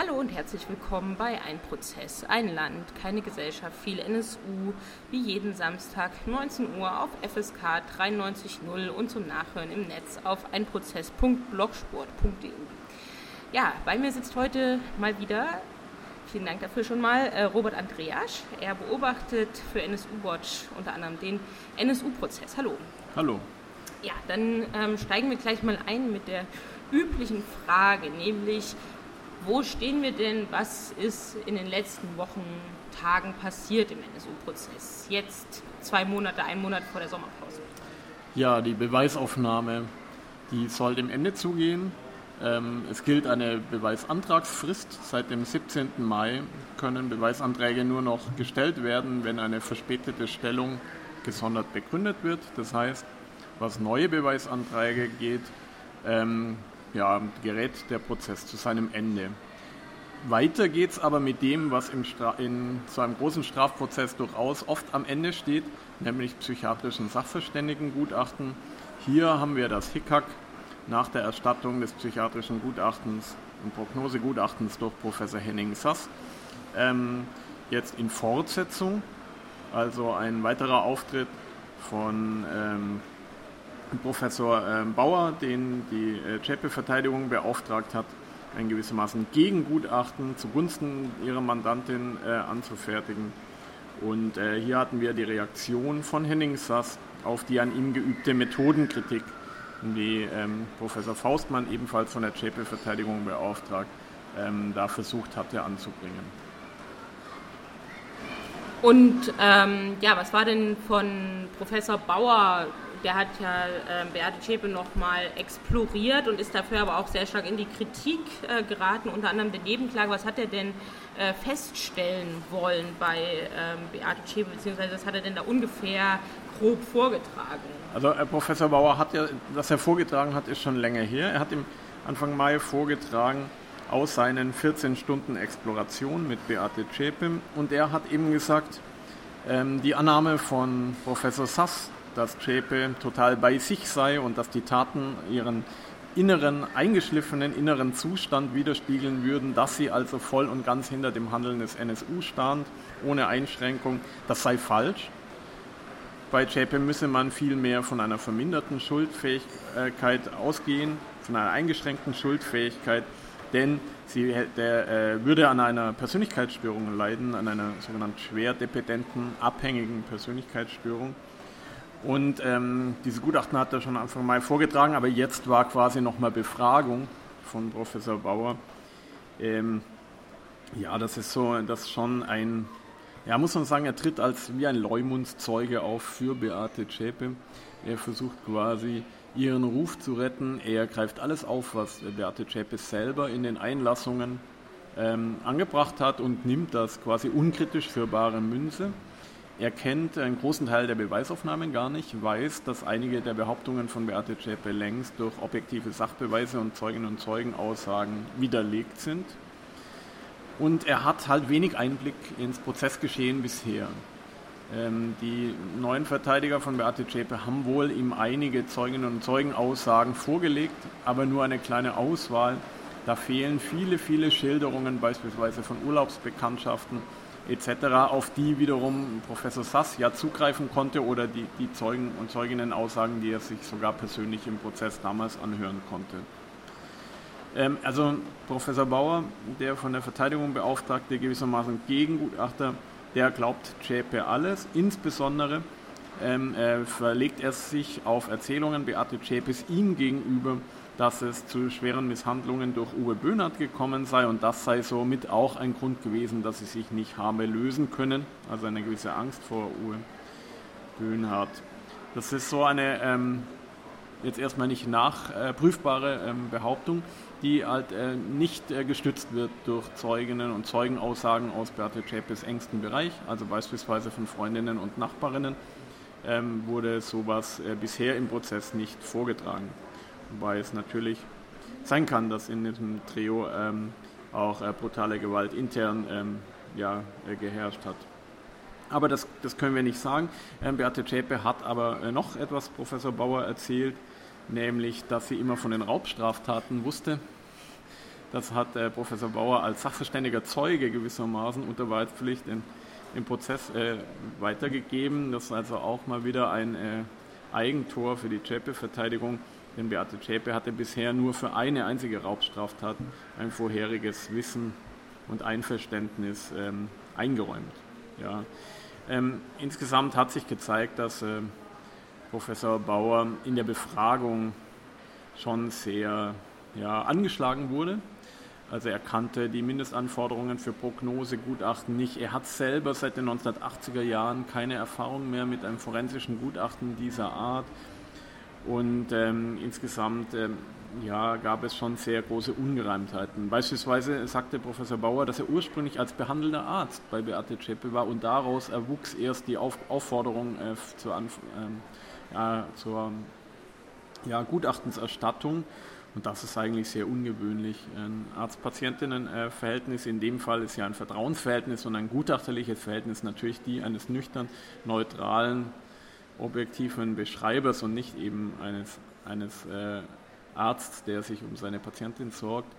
Hallo und herzlich willkommen bei Ein Prozess, ein Land, keine Gesellschaft, viel NSU, wie jeden Samstag 19 Uhr auf FSK 93.0 und zum Nachhören im Netz auf einprozess.blogsport.de. Ja, bei mir sitzt heute mal wieder, vielen Dank dafür schon mal, äh, Robert Andreasch. Er beobachtet für NSU Watch unter anderem den NSU-Prozess. Hallo. Hallo. Ja, dann ähm, steigen wir gleich mal ein mit der üblichen Frage, nämlich wo stehen wir denn? Was ist in den letzten Wochen, Tagen passiert im NSU-Prozess? Jetzt zwei Monate, ein Monat vor der Sommerpause. Ja, die Beweisaufnahme, die soll dem Ende zugehen. Ähm, es gilt eine Beweisantragsfrist. Seit dem 17. Mai können Beweisanträge nur noch gestellt werden, wenn eine verspätete Stellung gesondert begründet wird. Das heißt, was neue Beweisanträge geht, ähm, ja, gerät der Prozess zu seinem Ende. Weiter geht es aber mit dem, was im in so einem großen Strafprozess durchaus oft am Ende steht, nämlich psychiatrischen Sachverständigengutachten. Hier haben wir das HICAC nach der Erstattung des psychiatrischen Gutachtens und Prognosegutachtens durch Professor Henning Sass ähm, jetzt in Fortsetzung, also ein weiterer Auftritt von ähm, Professor ähm, Bauer, den die äh, Zschäpe-Verteidigung beauftragt hat, ein gewissermaßen Gegengutachten zugunsten ihrer Mandantin äh, anzufertigen. Und äh, hier hatten wir die Reaktion von Henning Sass auf die an ihm geübte Methodenkritik, die ähm, Professor Faustmann, ebenfalls von der Zschäpe-Verteidigung beauftragt, ähm, da versucht hatte anzubringen. Und ähm, ja, was war denn von Professor Bauer der hat ja äh, Beate Zschäpe nochmal exploriert und ist dafür aber auch sehr stark in die Kritik äh, geraten, unter anderem der Nebenklage. Was hat er denn äh, feststellen wollen bei ähm, Beate Zschäpe, beziehungsweise was hat er denn da ungefähr grob vorgetragen? Also Professor Bauer hat ja, was er vorgetragen hat, ist schon länger her. Er hat im Anfang Mai vorgetragen aus seinen 14 Stunden Exploration mit Beate Zschäpe und er hat eben gesagt, ähm, die Annahme von Professor Sass dass Zschäpe total bei sich sei und dass die Taten ihren inneren, eingeschliffenen inneren Zustand widerspiegeln würden, dass sie also voll und ganz hinter dem Handeln des NSU stand, ohne Einschränkung, das sei falsch. Bei Zschäpe müsse man vielmehr von einer verminderten Schuldfähigkeit ausgehen, von einer eingeschränkten Schuldfähigkeit, denn sie der, äh, würde an einer Persönlichkeitsstörung leiden, an einer sogenannten schwer dependenten, abhängigen Persönlichkeitsstörung. Und ähm, diese Gutachten hat er schon Anfang Mai vorgetragen, aber jetzt war quasi nochmal Befragung von Professor Bauer. Ähm, ja, das ist so, das schon ein, ja, muss man sagen, er tritt als wie ein Leumundszeuge auf für Beate Zschäpe. Er versucht quasi ihren Ruf zu retten. Er greift alles auf, was Beate Zschäpe selber in den Einlassungen ähm, angebracht hat und nimmt das quasi unkritisch für bare Münze. Er kennt einen großen Teil der Beweisaufnahmen gar nicht, weiß, dass einige der Behauptungen von Beate Zschäpe längst durch objektive Sachbeweise und Zeuginnen und Zeugenaussagen widerlegt sind. Und er hat halt wenig Einblick ins Prozessgeschehen bisher. Ähm, die neuen Verteidiger von Beate Zschäpe haben wohl ihm einige Zeuginnen und Zeugenaussagen vorgelegt, aber nur eine kleine Auswahl. Da fehlen viele, viele Schilderungen, beispielsweise von Urlaubsbekanntschaften etc., auf die wiederum Professor Sass ja zugreifen konnte oder die, die Zeugen und Zeuginnen Aussagen, die er sich sogar persönlich im Prozess damals anhören konnte. Ähm, also Professor Bauer, der von der Verteidigung beauftragte, gewissermaßen Gegengutachter, der glaubt Zschäpe alles, insbesondere ähm, äh, verlegt er sich auf Erzählungen Beate Zschäpes ihm gegenüber, dass es zu schweren Misshandlungen durch Uwe Böhnhardt gekommen sei und das sei somit auch ein Grund gewesen, dass sie sich nicht habe lösen können, also eine gewisse Angst vor Uwe Böhnhardt. Das ist so eine ähm, jetzt erstmal nicht nachprüfbare ähm, Behauptung, die halt äh, nicht äh, gestützt wird durch Zeuginnen und Zeugenaussagen aus Beate Zschäpes engsten Bereich, also beispielsweise von Freundinnen und Nachbarinnen, ähm, wurde sowas äh, bisher im Prozess nicht vorgetragen. Wobei es natürlich sein kann, dass in diesem Trio ähm, auch äh, brutale Gewalt intern ähm, ja, äh, geherrscht hat. Aber das, das können wir nicht sagen. Ähm, Beate Zschäpe hat aber äh, noch etwas Professor Bauer erzählt, nämlich, dass sie immer von den Raubstraftaten wusste. Das hat äh, Professor Bauer als sachverständiger Zeuge gewissermaßen unter Wahrheitspflicht in, im Prozess äh, weitergegeben. Das ist also auch mal wieder ein äh, Eigentor für die Zschäpe-Verteidigung. Denn Beate Zschäpe hatte bisher nur für eine einzige Raubstraftat ein vorheriges Wissen und Einverständnis ähm, eingeräumt. Ja. Ähm, insgesamt hat sich gezeigt, dass äh, Professor Bauer in der Befragung schon sehr ja, angeschlagen wurde. Also er kannte die Mindestanforderungen für Prognosegutachten nicht. Er hat selber seit den 1980er Jahren keine Erfahrung mehr mit einem forensischen Gutachten dieser Art. Und ähm, insgesamt ähm, ja, gab es schon sehr große Ungereimtheiten. Beispielsweise sagte Professor Bauer, dass er ursprünglich als behandelnder Arzt bei Beate Zschäpe war und daraus erwuchs erst die Auf Aufforderung äh, zur, Anf ähm, ja, zur ja, Gutachtenserstattung. Und das ist eigentlich sehr ungewöhnlich. Ein Arzt-Patientinnen-Verhältnis in dem Fall ist ja ein Vertrauensverhältnis und ein gutachterliches Verhältnis natürlich die eines nüchtern, neutralen, objektiven Beschreibers und nicht eben eines, eines äh, Arzts, der sich um seine Patientin sorgt.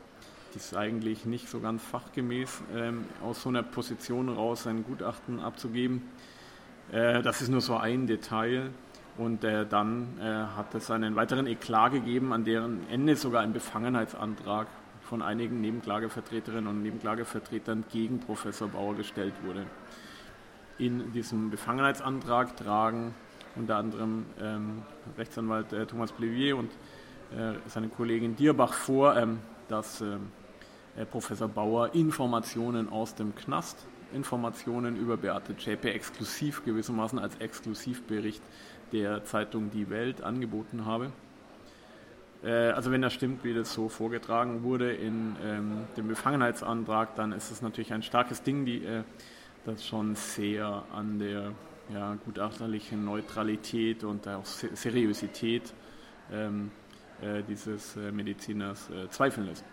Das ist eigentlich nicht so ganz fachgemäß, ähm, aus so einer Position raus ein Gutachten abzugeben. Äh, das ist nur so ein Detail. Und äh, dann äh, hat es einen weiteren Eklat gegeben, an deren Ende sogar ein Befangenheitsantrag von einigen Nebenklagevertreterinnen und Nebenklagevertretern gegen Professor Bauer gestellt wurde. In diesem Befangenheitsantrag tragen unter anderem ähm, Rechtsanwalt äh, Thomas Plevier und äh, seine Kollegin Dierbach vor, ähm, dass ähm, äh, Professor Bauer Informationen aus dem Knast, Informationen über Beate Zschäpe exklusiv gewissermaßen als Exklusivbericht der Zeitung Die Welt angeboten habe. Äh, also wenn das stimmt, wie das so vorgetragen wurde in ähm, dem Befangenheitsantrag, dann ist es natürlich ein starkes Ding, die, äh, das schon sehr an der ja, gutachterlichen Neutralität und auch Seriosität ähm, äh, dieses äh, Mediziners äh, zweifeln lässt.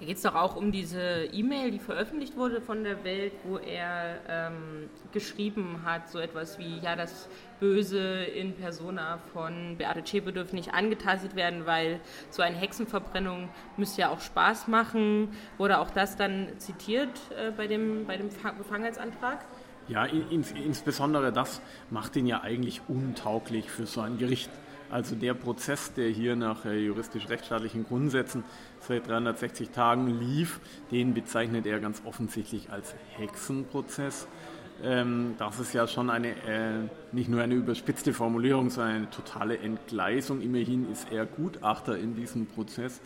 Da geht es doch auch um diese E-Mail, die veröffentlicht wurde von der Welt, wo er ähm, geschrieben hat, so etwas wie, ja, das Böse in Persona von Beate Zschäpe dürfen nicht angetastet werden, weil so eine Hexenverbrennung müsste ja auch Spaß machen. Wurde auch das dann zitiert äh, bei dem, bei dem Befangenheitsantrag? Ja, ins, insbesondere das macht ihn ja eigentlich untauglich für so ein Gericht. Also der Prozess, der hier nach äh, juristisch-rechtsstaatlichen Grundsätzen seit 360 Tagen lief, den bezeichnet er ganz offensichtlich als Hexenprozess. Ähm, das ist ja schon eine, äh, nicht nur eine überspitzte Formulierung, sondern eine totale Entgleisung. Immerhin ist er Gutachter in diesem Prozess.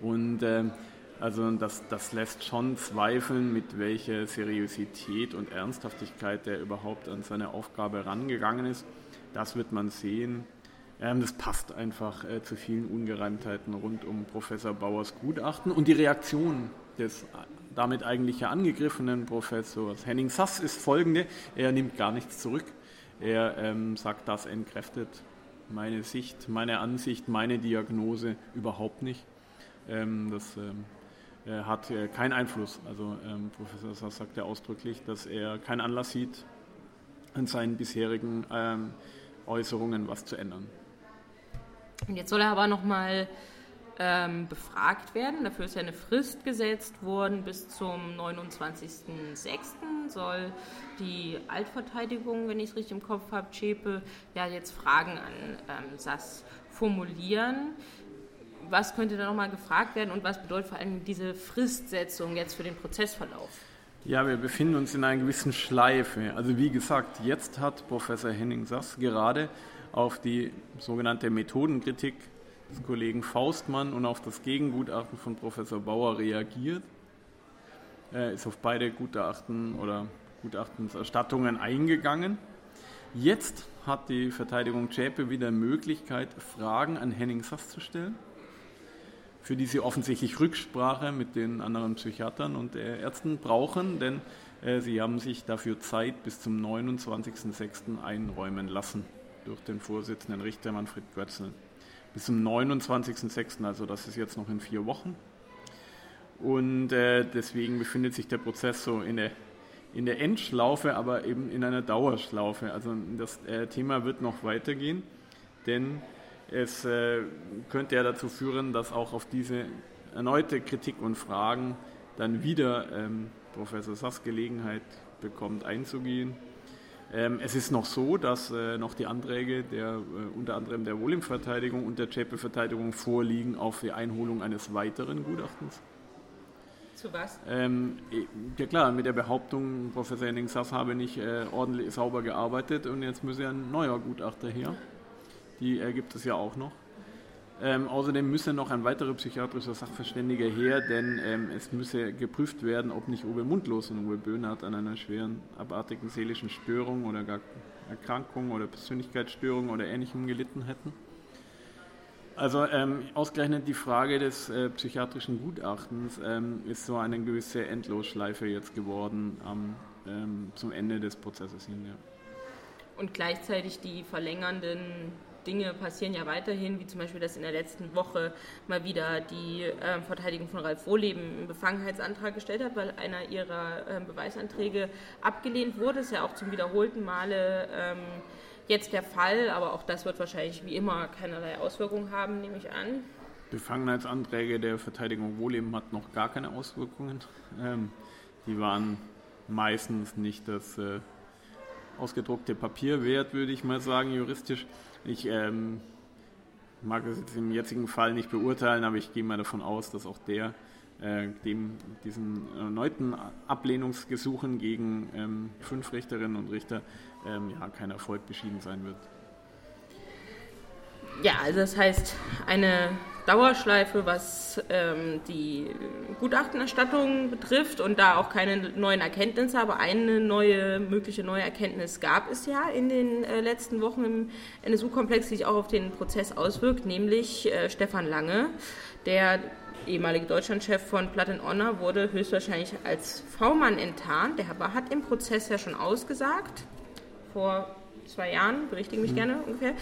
Und ähm, also das, das lässt schon zweifeln, mit welcher Seriosität und Ernsthaftigkeit er überhaupt an seine Aufgabe rangegangen ist. Das wird man sehen. Ähm, das passt einfach äh, zu vielen Ungereimtheiten rund um Professor Bauers Gutachten. Und die Reaktion des damit eigentlich ja angegriffenen Professors Henning Sass ist folgende. Er nimmt gar nichts zurück. Er ähm, sagt, das entkräftet meine Sicht, meine Ansicht, meine Diagnose überhaupt nicht. Ähm, das ähm, äh, hat äh, keinen Einfluss. Also ähm, Professor Sass sagt ja ausdrücklich, dass er keinen Anlass sieht, an seinen bisherigen ähm, Äußerungen was zu ändern. Und jetzt soll er aber nochmal ähm, befragt werden. Dafür ist ja eine Frist gesetzt worden. Bis zum 29.06. soll die Altverteidigung, wenn ich es richtig im Kopf habe, Zschäpe, ja jetzt Fragen an ähm, SAS formulieren. Was könnte da nochmal gefragt werden und was bedeutet vor allem diese Fristsetzung jetzt für den Prozessverlauf? Ja, wir befinden uns in einer gewissen Schleife. Also wie gesagt, jetzt hat Professor Henning Sass gerade auf die sogenannte Methodenkritik des Kollegen Faustmann und auf das Gegengutachten von Professor Bauer reagiert. Er ist auf beide Gutachten oder Gutachtenserstattungen eingegangen. Jetzt hat die Verteidigung Zschäpe wieder Möglichkeit, Fragen an Henning Sass zu stellen, für die sie offensichtlich Rücksprache mit den anderen Psychiatern und Ärzten brauchen, denn äh, sie haben sich dafür Zeit bis zum 29.06. einräumen lassen durch den Vorsitzenden Richter Manfred Götzl. Bis zum 29.06., also das ist jetzt noch in vier Wochen. Und äh, deswegen befindet sich der Prozess so in der, in der Endschlaufe, aber eben in einer Dauerschlaufe. Also das äh, Thema wird noch weitergehen, denn es äh, könnte ja dazu führen, dass auch auf diese erneute Kritik und Fragen dann wieder ähm, Professor Sass Gelegenheit bekommt einzugehen. Ähm, es ist noch so, dass äh, noch die Anträge der, äh, unter anderem der Wohlimverteidigung und der CEPE-Verteidigung vorliegen auf die Einholung eines weiteren Gutachtens. Zu was? Ähm, ja klar, mit der Behauptung, Professor Henning Sass habe nicht äh, ordentlich sauber gearbeitet und jetzt müsse ein neuer Gutachter her. Die äh, gibt es ja auch noch. Ähm, außerdem müsse noch ein weiterer psychiatrischer Sachverständiger her, denn ähm, es müsse geprüft werden, ob nicht Uwe Mundlos und Uwe Böhnhardt an einer schweren, abartigen seelischen Störung oder gar Erkrankung oder Persönlichkeitsstörung oder Ähnlichem gelitten hätten. Also ähm, ausgerechnet die Frage des äh, psychiatrischen Gutachtens ähm, ist so eine gewisse Endlosschleife jetzt geworden ähm, zum Ende des Prozesses hin. Ja. Und gleichzeitig die verlängernden Dinge passieren ja weiterhin, wie zum Beispiel, dass in der letzten Woche mal wieder die äh, Verteidigung von Ralf Wohleben einen Befangenheitsantrag gestellt hat, weil einer ihrer äh, Beweisanträge abgelehnt wurde. Das ist ja auch zum wiederholten Male ähm, jetzt der Fall, aber auch das wird wahrscheinlich wie immer keinerlei Auswirkungen haben, nehme ich an. Befangenheitsanträge der Verteidigung Wohleben hat noch gar keine Auswirkungen. Ähm, die waren meistens nicht das äh, ausgedruckte Papier wert, würde ich mal sagen, juristisch. Ich ähm, mag es jetzt im jetzigen Fall nicht beurteilen, aber ich gehe mal davon aus, dass auch der äh, dem diesen erneuten Ablehnungsgesuchen gegen ähm, fünf Richterinnen und Richter ähm, ja, kein Erfolg beschieden sein wird. Ja, also das heißt eine Dauerschleife, was ähm, die Gutachtenerstattung betrifft und da auch keine neuen Erkenntnisse, aber eine neue mögliche neue Erkenntnis gab es ja in den äh, letzten Wochen im NSU-Komplex, die sich auch auf den Prozess auswirkt, nämlich äh, Stefan Lange, der ehemalige Deutschlandchef von Platten Honor, wurde höchstwahrscheinlich als V-Mann enttarnt. Der hat im Prozess ja schon ausgesagt, vor zwei Jahren, berichtige mich mhm. gerne ungefähr,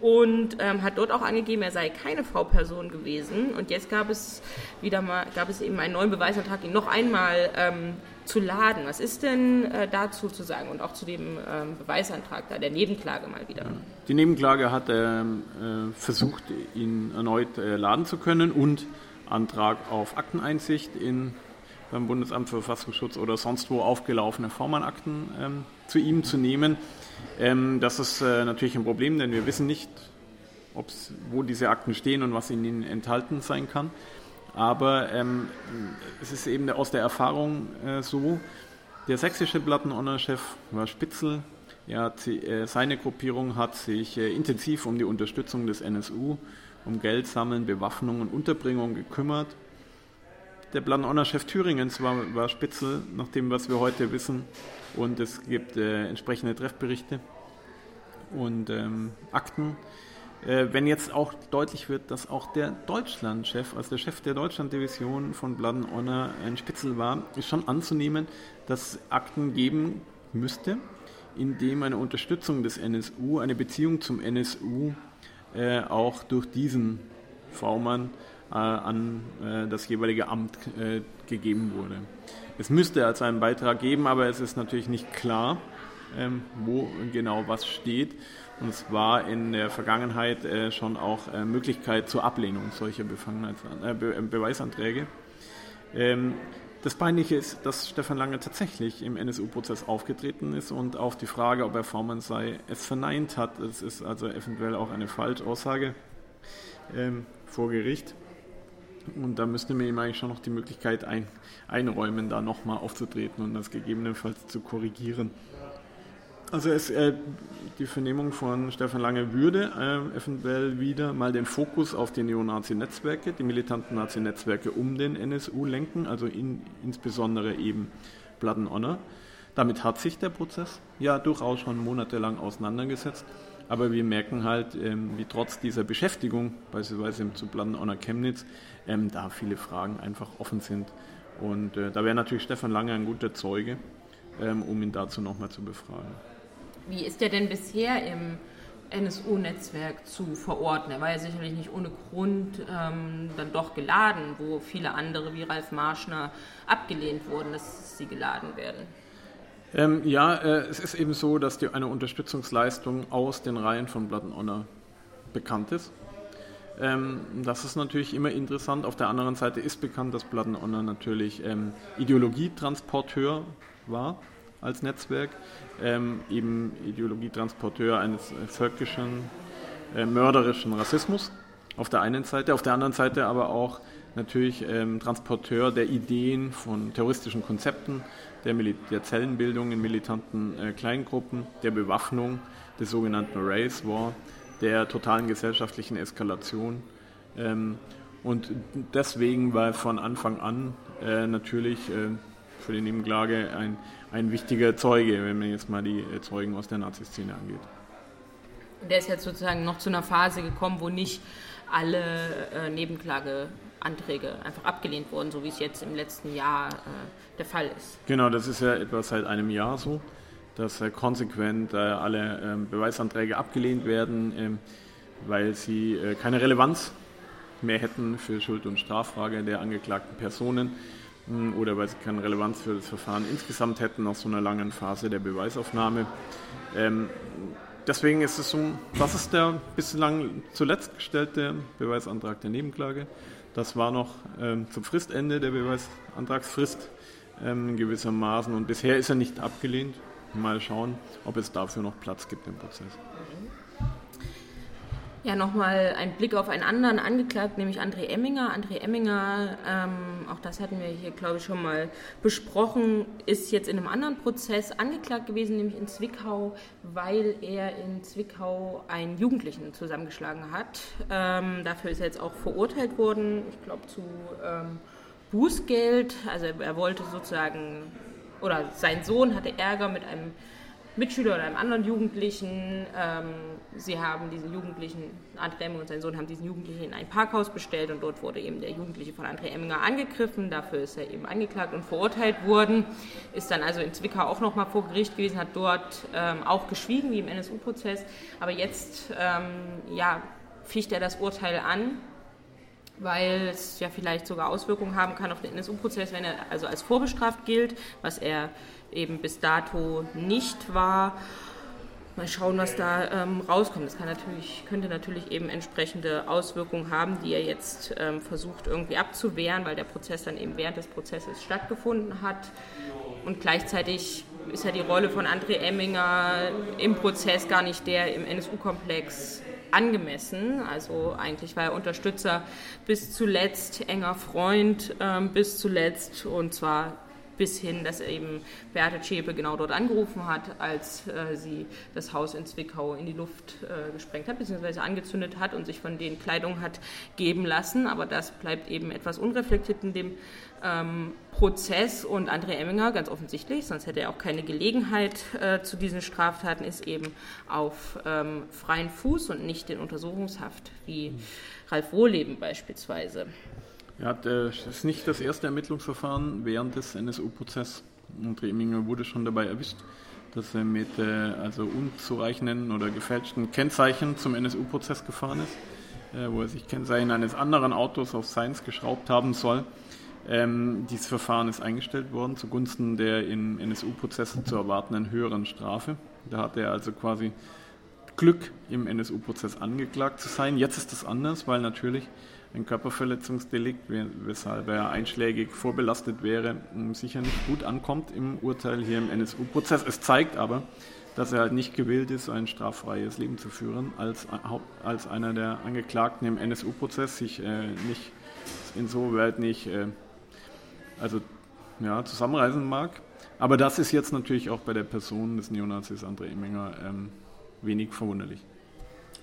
und ähm, hat dort auch angegeben, er sei keine V-Person gewesen. Und jetzt gab es wieder mal, gab es eben einen neuen Beweisantrag, ihn noch einmal ähm, zu laden. Was ist denn äh, dazu zu sagen und auch zu dem ähm, Beweisantrag da, der Nebenklage mal wieder? Die Nebenklage hat ähm, äh, versucht, ihn erneut äh, laden zu können und Antrag auf Akteneinsicht in, beim Bundesamt für Verfassungsschutz oder sonst wo aufgelaufene Vormannakten ähm, zu ihm zu nehmen. Ähm, das ist äh, natürlich ein Problem, denn wir wissen nicht, wo diese Akten stehen und was in ihnen enthalten sein kann. Aber ähm, es ist eben aus der Erfahrung äh, so, der sächsische Plattenonner-Chef war Spitzel. Hat, äh, seine Gruppierung hat sich äh, intensiv um die Unterstützung des NSU, um Geld sammeln, Bewaffnung und Unterbringung gekümmert. Der Plattenonner-Chef Thüringens war, war Spitzel, nach dem, was wir heute wissen. Und es gibt äh, entsprechende Treffberichte und ähm, Akten. Äh, wenn jetzt auch deutlich wird, dass auch der Deutschlandchef, also der Chef der Deutschlanddivision von Blood Honor ein Spitzel war, ist schon anzunehmen, dass Akten geben müsste, in dem eine Unterstützung des NSU, eine Beziehung zum NSU äh, auch durch diesen V-Mann an äh, das jeweilige Amt äh, gegeben wurde. Es müsste also einen Beitrag geben, aber es ist natürlich nicht klar, ähm, wo genau was steht. Und es war in der Vergangenheit äh, schon auch äh, Möglichkeit zur Ablehnung solcher äh, Be Beweisanträge. Ähm, das Peinliche ist, dass Stefan Lange tatsächlich im NSU-Prozess aufgetreten ist und auf die Frage, ob er Vormann sei, es verneint hat. Es ist also eventuell auch eine Falschaussage ähm, vor Gericht. Und da müsste mir ihm eigentlich schon noch die Möglichkeit ein, einräumen, da nochmal aufzutreten und das gegebenenfalls zu korrigieren. Also es, äh, die Vernehmung von Stefan Lange würde äh, eventuell wieder mal den Fokus auf die Neonazi-Netzwerke, die militanten Nazi-Netzwerke um den NSU lenken, also in, insbesondere eben Blood Honor. Damit hat sich der Prozess ja durchaus schon monatelang auseinandergesetzt. Aber wir merken halt, ähm, wie trotz dieser Beschäftigung, beispielsweise zu Blood and Honor Chemnitz, ähm, da viele Fragen einfach offen sind. Und äh, da wäre natürlich Stefan Lange ein guter Zeuge, ähm, um ihn dazu nochmal zu befragen. Wie ist der denn bisher im NSU-Netzwerk zu verorten? Er war ja sicherlich nicht ohne Grund ähm, dann doch geladen, wo viele andere wie Ralf Marschner abgelehnt wurden, dass sie geladen werden. Ähm, ja, äh, es ist eben so, dass die, eine Unterstützungsleistung aus den Reihen von Blood and Honor bekannt ist. Ähm, das ist natürlich immer interessant. Auf der anderen Seite ist bekannt, dass Plattenonner natürlich ähm, Ideologietransporteur war als Netzwerk, ähm, eben Ideologietransporteur eines äh, völkischen, äh, mörderischen Rassismus auf der einen Seite, auf der anderen Seite aber auch natürlich ähm, Transporteur der Ideen von terroristischen Konzepten, der, Mil der Zellenbildung in militanten äh, Kleingruppen, der Bewaffnung, des sogenannten Race War, der totalen gesellschaftlichen Eskalation. Ähm, und deswegen war von Anfang an äh, natürlich äh, für die Nebenklage ein, ein wichtiger Zeuge, wenn man jetzt mal die äh, Zeugen aus der Nazi-Szene angeht. Der ist jetzt sozusagen noch zu einer Phase gekommen, wo nicht alle äh, Nebenklageanträge einfach abgelehnt wurden, so wie es jetzt im letzten Jahr äh, der Fall ist. Genau, das ist ja etwa seit einem Jahr so, dass äh, konsequent äh, alle ähm, Beweisanträge abgelehnt werden, ähm, weil sie äh, keine Relevanz mehr hätten für Schuld- und Straffrage der angeklagten Personen hm, oder weil sie keine Relevanz für das Verfahren insgesamt hätten nach so einer langen Phase der Beweisaufnahme. Ähm, deswegen ist es so, das ist der bislang zuletzt gestellte Beweisantrag der Nebenklage. Das war noch ähm, zum Fristende der Beweisantragsfrist ähm, gewissermaßen und bisher ist er nicht abgelehnt. Mal schauen, ob es dafür noch Platz gibt im Prozess. Ja, nochmal ein Blick auf einen anderen Angeklagten, nämlich André Emminger. André Emminger, ähm, auch das hatten wir hier, glaube ich, schon mal besprochen, ist jetzt in einem anderen Prozess angeklagt gewesen, nämlich in Zwickau, weil er in Zwickau einen Jugendlichen zusammengeschlagen hat. Ähm, dafür ist er jetzt auch verurteilt worden, ich glaube, zu ähm, Bußgeld. Also er wollte sozusagen, oder sein Sohn hatte Ärger mit einem Mitschüler oder einem anderen Jugendlichen. Ähm, sie haben diesen Jugendlichen, André Emminger und sein Sohn haben diesen Jugendlichen in ein Parkhaus bestellt und dort wurde eben der Jugendliche von André Emminger angegriffen. Dafür ist er eben angeklagt und verurteilt worden. Ist dann also in Zwickau auch nochmal vor Gericht gewesen, hat dort ähm, auch geschwiegen, wie im NSU-Prozess. Aber jetzt ähm, ja, ficht er das Urteil an weil es ja vielleicht sogar Auswirkungen haben kann auf den NSU-Prozess, wenn er also als vorbestraft gilt, was er eben bis dato nicht war. Mal schauen, was da ähm, rauskommt. Das natürlich, könnte natürlich eben entsprechende Auswirkungen haben, die er jetzt ähm, versucht irgendwie abzuwehren, weil der Prozess dann eben während des Prozesses stattgefunden hat. Und gleichzeitig ist ja die Rolle von André Emminger im Prozess gar nicht der im NSU-Komplex angemessen. Also eigentlich war er Unterstützer bis zuletzt, enger Freund ähm, bis zuletzt und zwar bis hin, dass eben Beate Zschäpe genau dort angerufen hat, als äh, sie das Haus in Zwickau in die Luft äh, gesprengt hat, beziehungsweise angezündet hat und sich von denen Kleidung hat geben lassen. Aber das bleibt eben etwas unreflektiert in dem ähm, Prozess und André Emminger, ganz offensichtlich, sonst hätte er auch keine Gelegenheit äh, zu diesen Straftaten, ist eben auf ähm, freien Fuß und nicht in Untersuchungshaft, wie Ralf Wohleben beispielsweise. Ja, das ist nicht das erste Ermittlungsverfahren während des NSU-Prozesses. André Emminger wurde schon dabei erwischt, dass er mit äh, also unzureichenden oder gefälschten Kennzeichen zum NSU-Prozess gefahren ist, äh, wo er sich Kennzeichen eines anderen Autos auf seins geschraubt haben soll. Ähm, dieses Verfahren ist eingestellt worden zugunsten der in NSU-Prozessen zu erwartenden höheren Strafe. Da hat er also quasi Glück, im NSU-Prozess angeklagt zu sein. Jetzt ist das anders, weil natürlich ein Körperverletzungsdelikt, weshalb er einschlägig vorbelastet wäre, sicher nicht gut ankommt im Urteil hier im NSU-Prozess. Es zeigt aber, dass er halt nicht gewillt ist, ein straffreies Leben zu führen, als, als einer der Angeklagten im NSU-Prozess sich äh, nicht insoweit nicht äh, also ja, zusammenreisen mag. Aber das ist jetzt natürlich auch bei der Person des Neonazis André Emminger ähm, wenig verwunderlich.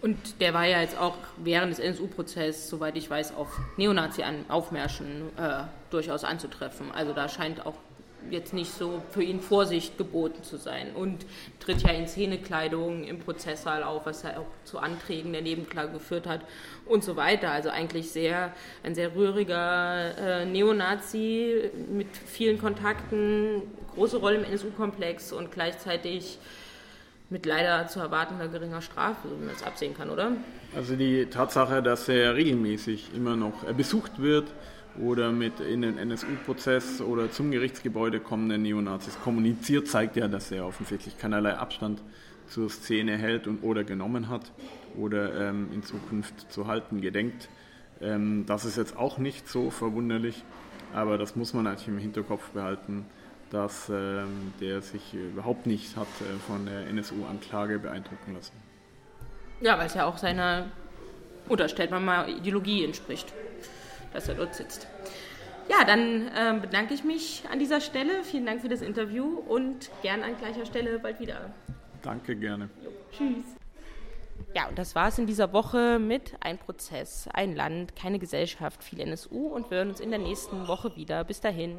Und der war ja jetzt auch während des NSU-Prozesses, soweit ich weiß, auf Neonazi-Aufmärschen äh, durchaus anzutreffen. Also da scheint auch jetzt nicht so für ihn Vorsicht geboten zu sein und tritt ja in Szenekleidung im Prozesssaal auf, was ja auch zu Anträgen der Nebenklage geführt hat und so weiter. Also eigentlich sehr ein sehr rühriger äh, Neonazi mit vielen Kontakten, große Rolle im NSU-Komplex und gleichzeitig mit leider zu erwartender geringer Strafe, so wie man es absehen kann, oder? Also die Tatsache, dass er regelmäßig immer noch besucht wird, oder mit in den NSU-Prozess oder zum Gerichtsgebäude kommenden Neonazis kommuniziert, zeigt ja, dass er offensichtlich keinerlei Abstand zur Szene hält und oder genommen hat oder ähm, in Zukunft zu halten gedenkt. Ähm, das ist jetzt auch nicht so verwunderlich, aber das muss man eigentlich im Hinterkopf behalten, dass ähm, der sich überhaupt nicht hat äh, von der NSU-Anklage beeindrucken lassen. Ja, weil es ja auch seiner, oder stellt man mal, Ideologie entspricht, dass er dort sitzt. Ja, dann äh, bedanke ich mich an dieser Stelle. Vielen Dank für das Interview und gern an gleicher Stelle bald wieder. Danke, gerne. Jo, tschüss. Ja, und das war es in dieser Woche mit Ein Prozess, ein Land, keine Gesellschaft, viel NSU und wir hören uns in der nächsten Woche wieder. Bis dahin.